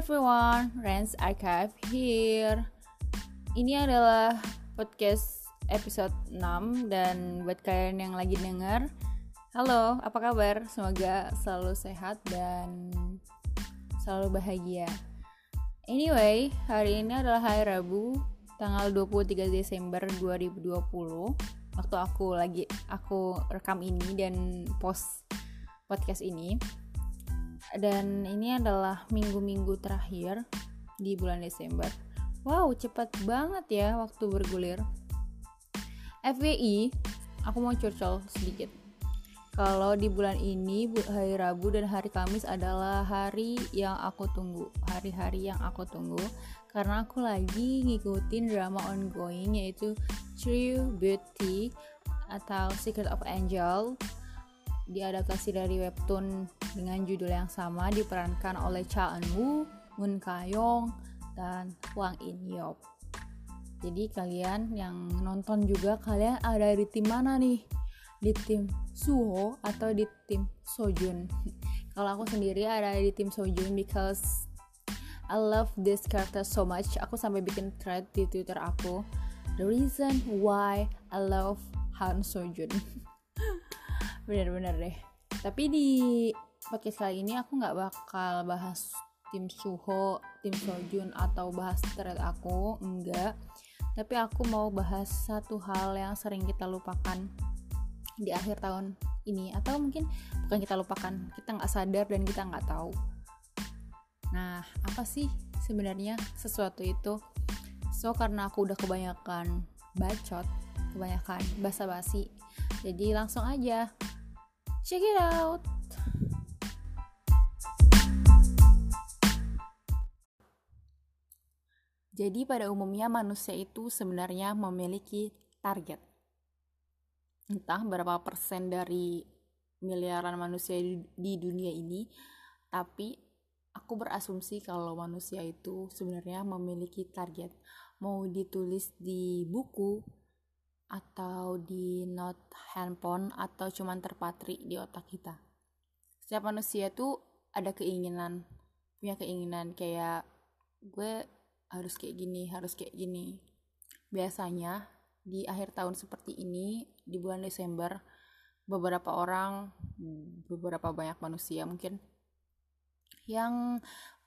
everyone, Rance Archive here. Ini adalah podcast episode 6 dan buat kalian yang lagi denger, halo, apa kabar? Semoga selalu sehat dan selalu bahagia. Anyway, hari ini adalah hari Rabu, tanggal 23 Desember 2020. Waktu aku lagi aku rekam ini dan post podcast ini dan ini adalah minggu-minggu terakhir di bulan Desember. Wow, cepat banget ya waktu bergulir. FWI, aku mau curcol sedikit. Kalau di bulan ini hari Rabu dan hari Kamis adalah hari yang aku tunggu, hari-hari yang aku tunggu karena aku lagi ngikutin drama ongoing yaitu True Beauty atau Secret of Angel diadaptasi dari webtoon dengan judul yang sama diperankan oleh Cha Eun Woo, Moon Kayong, dan Wang In Yop. Jadi kalian yang nonton juga kalian ada di tim mana nih? Di tim Suho atau di tim Sojun? Kalau aku sendiri ada di tim Sojun because I love this character so much. Aku sampai bikin thread di Twitter aku. The reason why I love Han Sojun. bener-bener deh. Tapi di podcast kali ini aku nggak bakal bahas tim Suho, tim Sojun atau bahas thread aku enggak. Tapi aku mau bahas satu hal yang sering kita lupakan di akhir tahun ini atau mungkin bukan kita lupakan kita nggak sadar dan kita nggak tahu. Nah apa sih sebenarnya sesuatu itu? So karena aku udah kebanyakan bacot kebanyakan basa-basi jadi langsung aja Check it out. Jadi pada umumnya manusia itu sebenarnya memiliki target. Entah berapa persen dari miliaran manusia di dunia ini, tapi aku berasumsi kalau manusia itu sebenarnya memiliki target. Mau ditulis di buku, atau di note handphone atau cuman terpatri di otak kita. Setiap manusia tuh ada keinginan, punya keinginan kayak gue harus kayak gini, harus kayak gini. Biasanya di akhir tahun seperti ini, di bulan Desember, beberapa orang, beberapa banyak manusia mungkin yang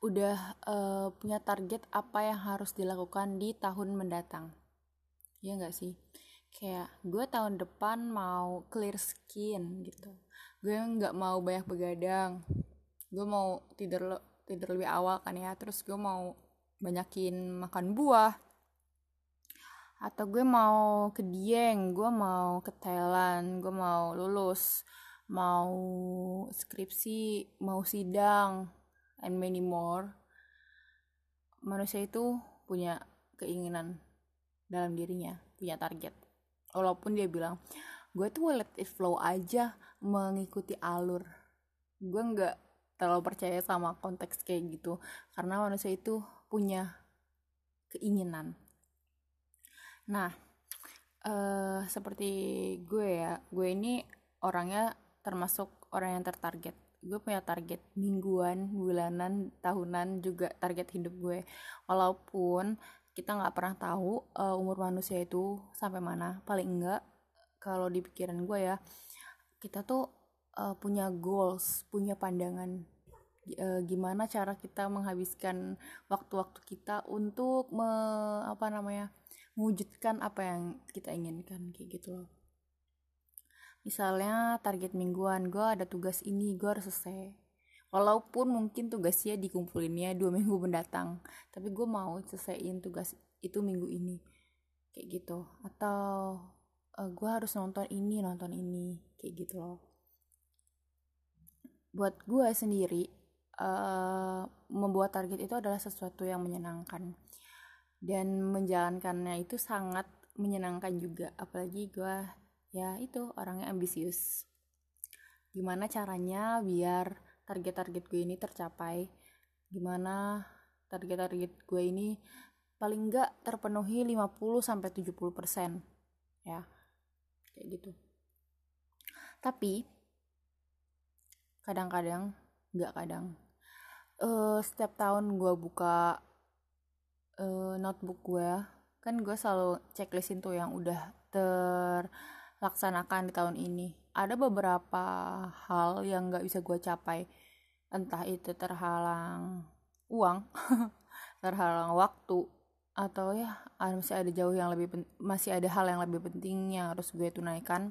udah uh, punya target apa yang harus dilakukan di tahun mendatang. Ya nggak sih? Kayak gue tahun depan mau clear skin gitu. Gue nggak mau banyak begadang. Gue mau tidur lo tidur lebih awal kan ya. Terus gue mau banyakin makan buah. Atau gue mau ke Dieng gue mau ke Thailand gue mau lulus mau skripsi mau sidang and many more. Manusia itu punya keinginan dalam dirinya punya target walaupun dia bilang gue tuh let it flow aja mengikuti alur. Gue nggak terlalu percaya sama konteks kayak gitu karena manusia itu punya keinginan. Nah uh, seperti gue ya gue ini orangnya termasuk orang yang tertarget. Gue punya target mingguan bulanan tahunan juga target hidup gue. Walaupun kita nggak pernah tahu uh, umur manusia itu sampai mana. Paling enggak kalau di pikiran gue ya kita tuh uh, punya goals punya pandangan uh, gimana cara kita menghabiskan waktu-waktu kita untuk me, apa namanya mewujudkan apa yang kita inginkan kayak gitu loh. Misalnya target mingguan gue ada tugas ini gue harus selesai walaupun mungkin tugasnya dikumpulinnya dua minggu mendatang tapi gue mau selesaiin tugas itu minggu ini kayak gitu. Atau uh, eh, gue harus nonton ini nonton ini kayak gitu loh. Buat gue sendiri uh, membuat target itu adalah sesuatu yang menyenangkan. Dan menjalankannya itu sangat menyenangkan juga apalagi gue ya itu orangnya ambisius. Gimana caranya biar target-target gue ini tercapai. Gimana target-target gue ini paling enggak terpenuhi 50 sampai 70 persen ya. Kayak gitu. Tapi kadang-kadang nggak kadang. Uh, setiap tahun gue buka uh, notebook gue kan gue selalu checklistin tuh yang udah terlaksanakan di tahun ini ada beberapa hal yang gak bisa gue capai. Entah itu terhalang uang terhalang waktu atau ya masih ada jauh yang lebih masih ada hal yang lebih penting yang harus gue tunaikan.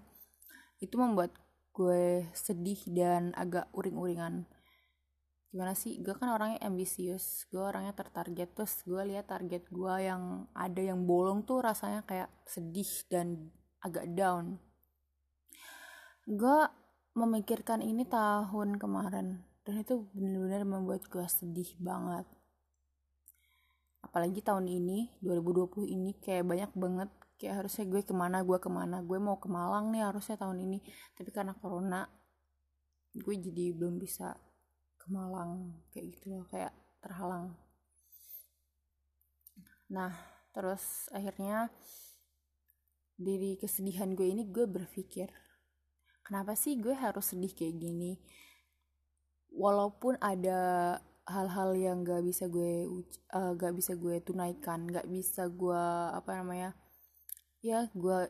Itu membuat gue sedih dan agak uring-uringan. Gimana sih? Gue kan orangnya ambisius gue orangnya tertarget terus gue lihat target gue yang ada yang bolong tuh rasanya kayak sedih dan agak down gue memikirkan ini tahun kemarin dan itu benar-benar membuat gue sedih banget. Apalagi tahun ini 2020 ini kayak banyak banget kayak harusnya gue ke mana gue ke mana gue mau ke Malang nih harusnya tahun ini. Tapi karena corona gue jadi belum bisa ke Malang kayak gitu loh kayak terhalang. Nah terus akhirnya dari kesedihan gue ini gue berpikir kenapa sih gue harus sedih kayak gini? Walaupun ada hal-hal yang gak bisa gue uh, gak bisa gue tunaikan gak bisa gue apa namanya ya gue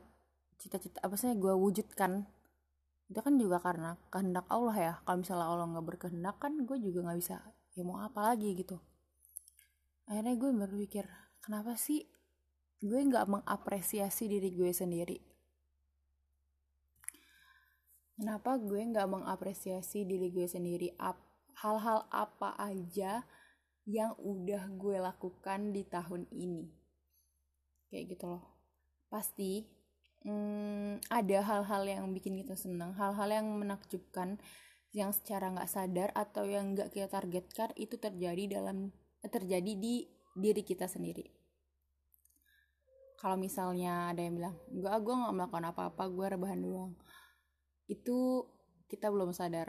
cita-cita apa sih gue wujudkan. Itu kan juga karena kehendak Allah ya. Kalau misalnya Allah nggak berkehendak kan gue juga nggak bisa ya mau apa lagi gitu. Akhirnya gue berpikir kenapa sih gue nggak mengapresiasi diri gue sendiri kenapa gue nggak mengapresiasi diri gue sendiri? Hal-hal apa aja yang udah gue lakukan di tahun ini? Kayak gitu loh. Pasti hmm, ada hal-hal yang bikin kita senang hal-hal yang menakjubkan yang secara nggak sadar atau yang nggak kita targetkan itu terjadi dalam terjadi di diri kita sendiri. Kalau misalnya ada yang bilang gue gue nggak melakukan apa-apa gue rebahan doang itu kita belum sadar.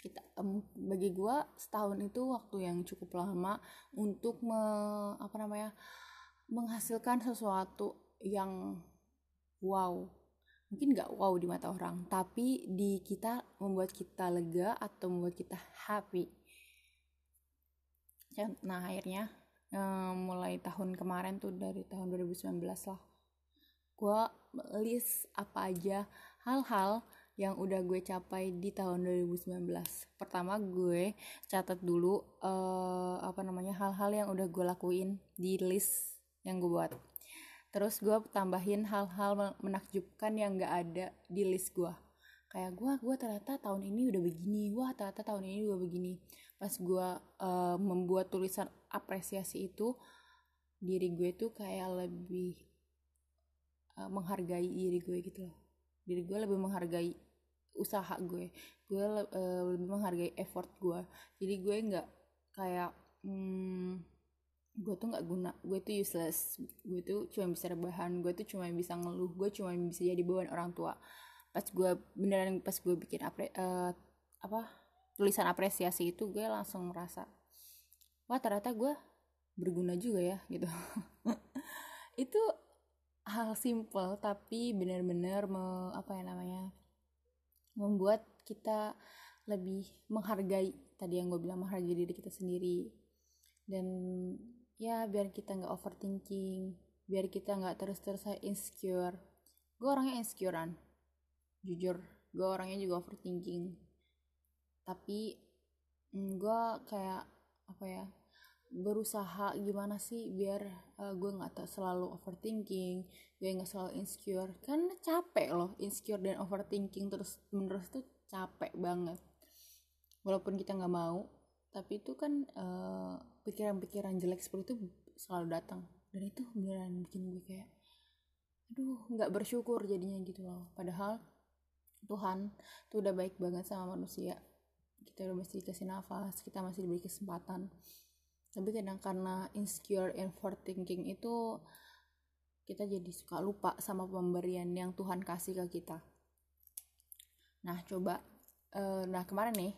Kita um, bagi gue setahun itu waktu yang cukup lama untuk me, apa namanya menghasilkan sesuatu yang wow. Mungkin nggak wow di mata orang tapi di kita membuat kita lega atau membuat kita happy. Nah akhirnya um, mulai tahun kemarin tuh dari tahun 2019 lah gue list apa aja hal-hal yang udah gue capai di tahun 2019 pertama gue catat dulu uh, apa namanya hal-hal yang udah gue lakuin di list yang gue buat. Terus gue tambahin hal-hal menakjubkan yang gak ada di list gue. Kayak gue gue ternyata tahun ini udah begini wah ternyata tahun ini gue begini. Pas gue uh, membuat tulisan apresiasi itu diri gue tuh kayak lebih uh, menghargai diri gue gitu loh diri gue lebih menghargai usaha gue. Gue uh, lebih menghargai effort gue. Jadi gue nggak kayak hmm, gue tuh nggak guna. Gue tuh useless. Gue tuh cuma bisa rebahan. Gue tuh cuma bisa ngeluh. Gue cuma bisa jadi beban orang tua. Pas gue beneran pas gue bikin apre, uh, apa tulisan apresiasi itu gue langsung merasa wah ternyata gue berguna juga ya gitu. Itu hal simple tapi benar-benar apa ya namanya membuat kita lebih menghargai tadi yang gue bilang menghargai diri kita sendiri. Dan ya biar kita nggak overthinking biar kita nggak terus-terus insecure. Gue orangnya insecurean jujur. Gue orangnya juga overthinking. Tapi mm, gue kayak apa ya berusaha gimana sih biar uh, gue nggak selalu overthinking gue nggak selalu insecure. Kan capek loh insecure dan overthinking terus menerus tuh capek banget. Walaupun kita nggak mau tapi itu kan eh, pikiran-pikiran jelek seperti itu selalu datang. Dan itu beneran bikin gue kayak aduh nggak bersyukur jadinya gitu loh. Padahal Tuhan tuh udah baik banget sama manusia. Kita udah masih dikasih nafas kita masih diberi kesempatan tapi kadang karena insecure and overthinking itu kita jadi suka lupa sama pemberian yang Tuhan kasih ke kita. Nah coba uh, nah kemarin nih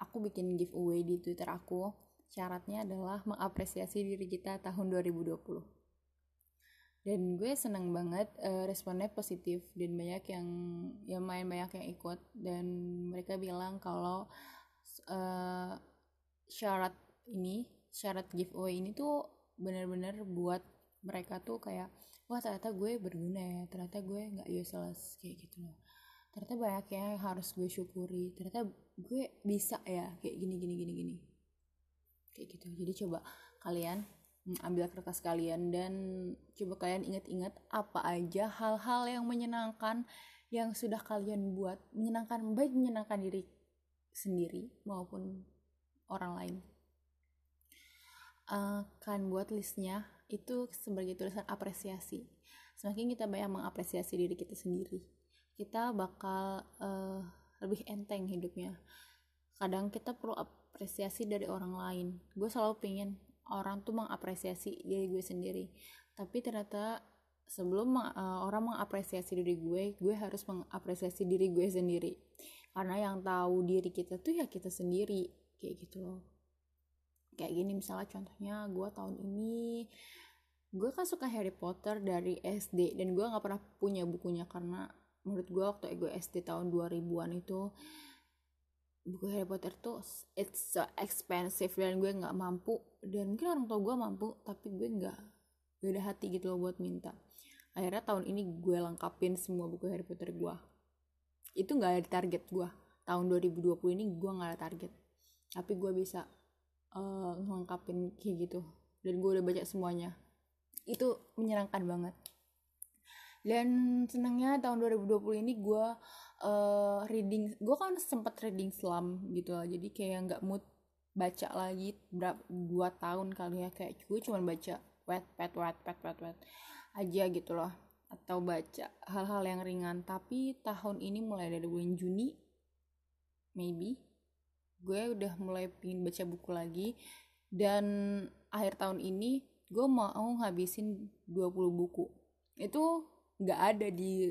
aku bikin giveaway di twitter aku. Syaratnya adalah mengapresiasi diri kita tahun 2020 dan gue seneng banget uh, responnya positif dan banyak yang yang main banyak yang ikut. Dan mereka bilang kalau uh, syarat ini syarat giveaway ini tuh bener-bener buat mereka tuh kayak wah ternyata gue berguna ya ternyata gue nggak useless kayak gitu loh. Ternyata banyak yang harus gue syukuri ternyata gue bisa ya kayak gini gini gini gini. Kayak gitu. Jadi coba kalian mm, ambil kertas kalian dan coba kalian ingat-ingat apa aja hal-hal yang menyenangkan yang sudah kalian buat menyenangkan baik menyenangkan diri sendiri maupun orang lain uh, kalian buat listnya itu sebagai tulisan apresiasi. Semakin kita banyak mengapresiasi diri kita sendiri kita bakal uh, lebih enteng hidupnya. Kadang kita perlu apresiasi dari orang lain. Gue selalu pengen orang tuh mengapresiasi diri gue sendiri. Tapi ternyata sebelum uh, orang mengapresiasi diri gue gue harus mengapresiasi diri gue sendiri. Karena yang tahu diri kita tuh ya kita sendiri kayak gitu loh kayak gini misalnya contohnya gue tahun ini gue kan suka Harry Potter dari SD dan gue nggak pernah punya bukunya karena menurut gue waktu gue SD tahun 2000-an itu buku Harry Potter tuh it's so expensive dan gue nggak mampu dan mungkin orang tua gue mampu tapi gue nggak gak ada hati gitu loh buat minta. Akhirnya tahun ini gue lengkapin semua buku Harry Potter gue itu nggak ada target gue tahun 2020 ini gue nggak ada target. Tapi gue bisa uh, ngelengkapin kayak gitu. Dan gue udah baca semuanya. Itu menyenangkan banget. Dan senangnya tahun 2020 ini gue uh, reading gue kan sempat reading slam gitu lah jadi kayak nggak mood baca lagi berapa dua tahun kali ya. Kayak gue cuma baca wet pet wet pet wet wet aja gitu loh. Atau baca hal-hal yang ringan. Tapi tahun ini mulai dari bulan Juni maybe gue udah mulai pingin baca buku lagi. Dan akhir tahun ini gue mau ngabisin 20 buku. Itu nggak ada di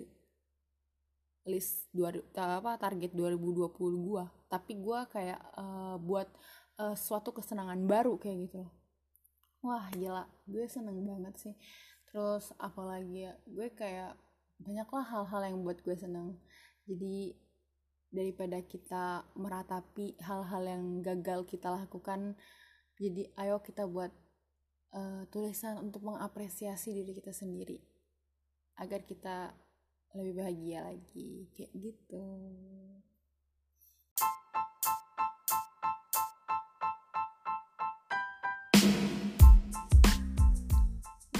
list dua apa target 2020 gue tapi gue kayak uh, buat uh, suatu kesenangan baru kayak gitu. Wah gila. Gue seneng banget sih. Terus apalagi ya gue kayak banyaklah hal-hal yang buat gue seneng. Jadi daripada kita meratapi hal-hal yang gagal kita lakukan jadi ayo kita buat uh, tulisan untuk mengapresiasi diri kita sendiri agar kita lebih bahagia lagi kayak gitu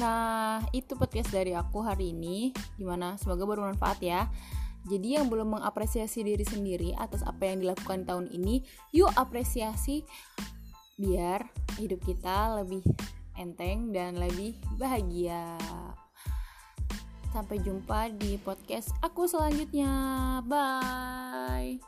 Nah, itu podcast dari aku hari ini. Gimana? Semoga bermanfaat ya. Jadi yang belum mengapresiasi diri sendiri atas apa yang dilakukan tahun ini, yuk apresiasi biar hidup kita lebih enteng dan lebih bahagia. Sampai jumpa di podcast aku selanjutnya. Bye.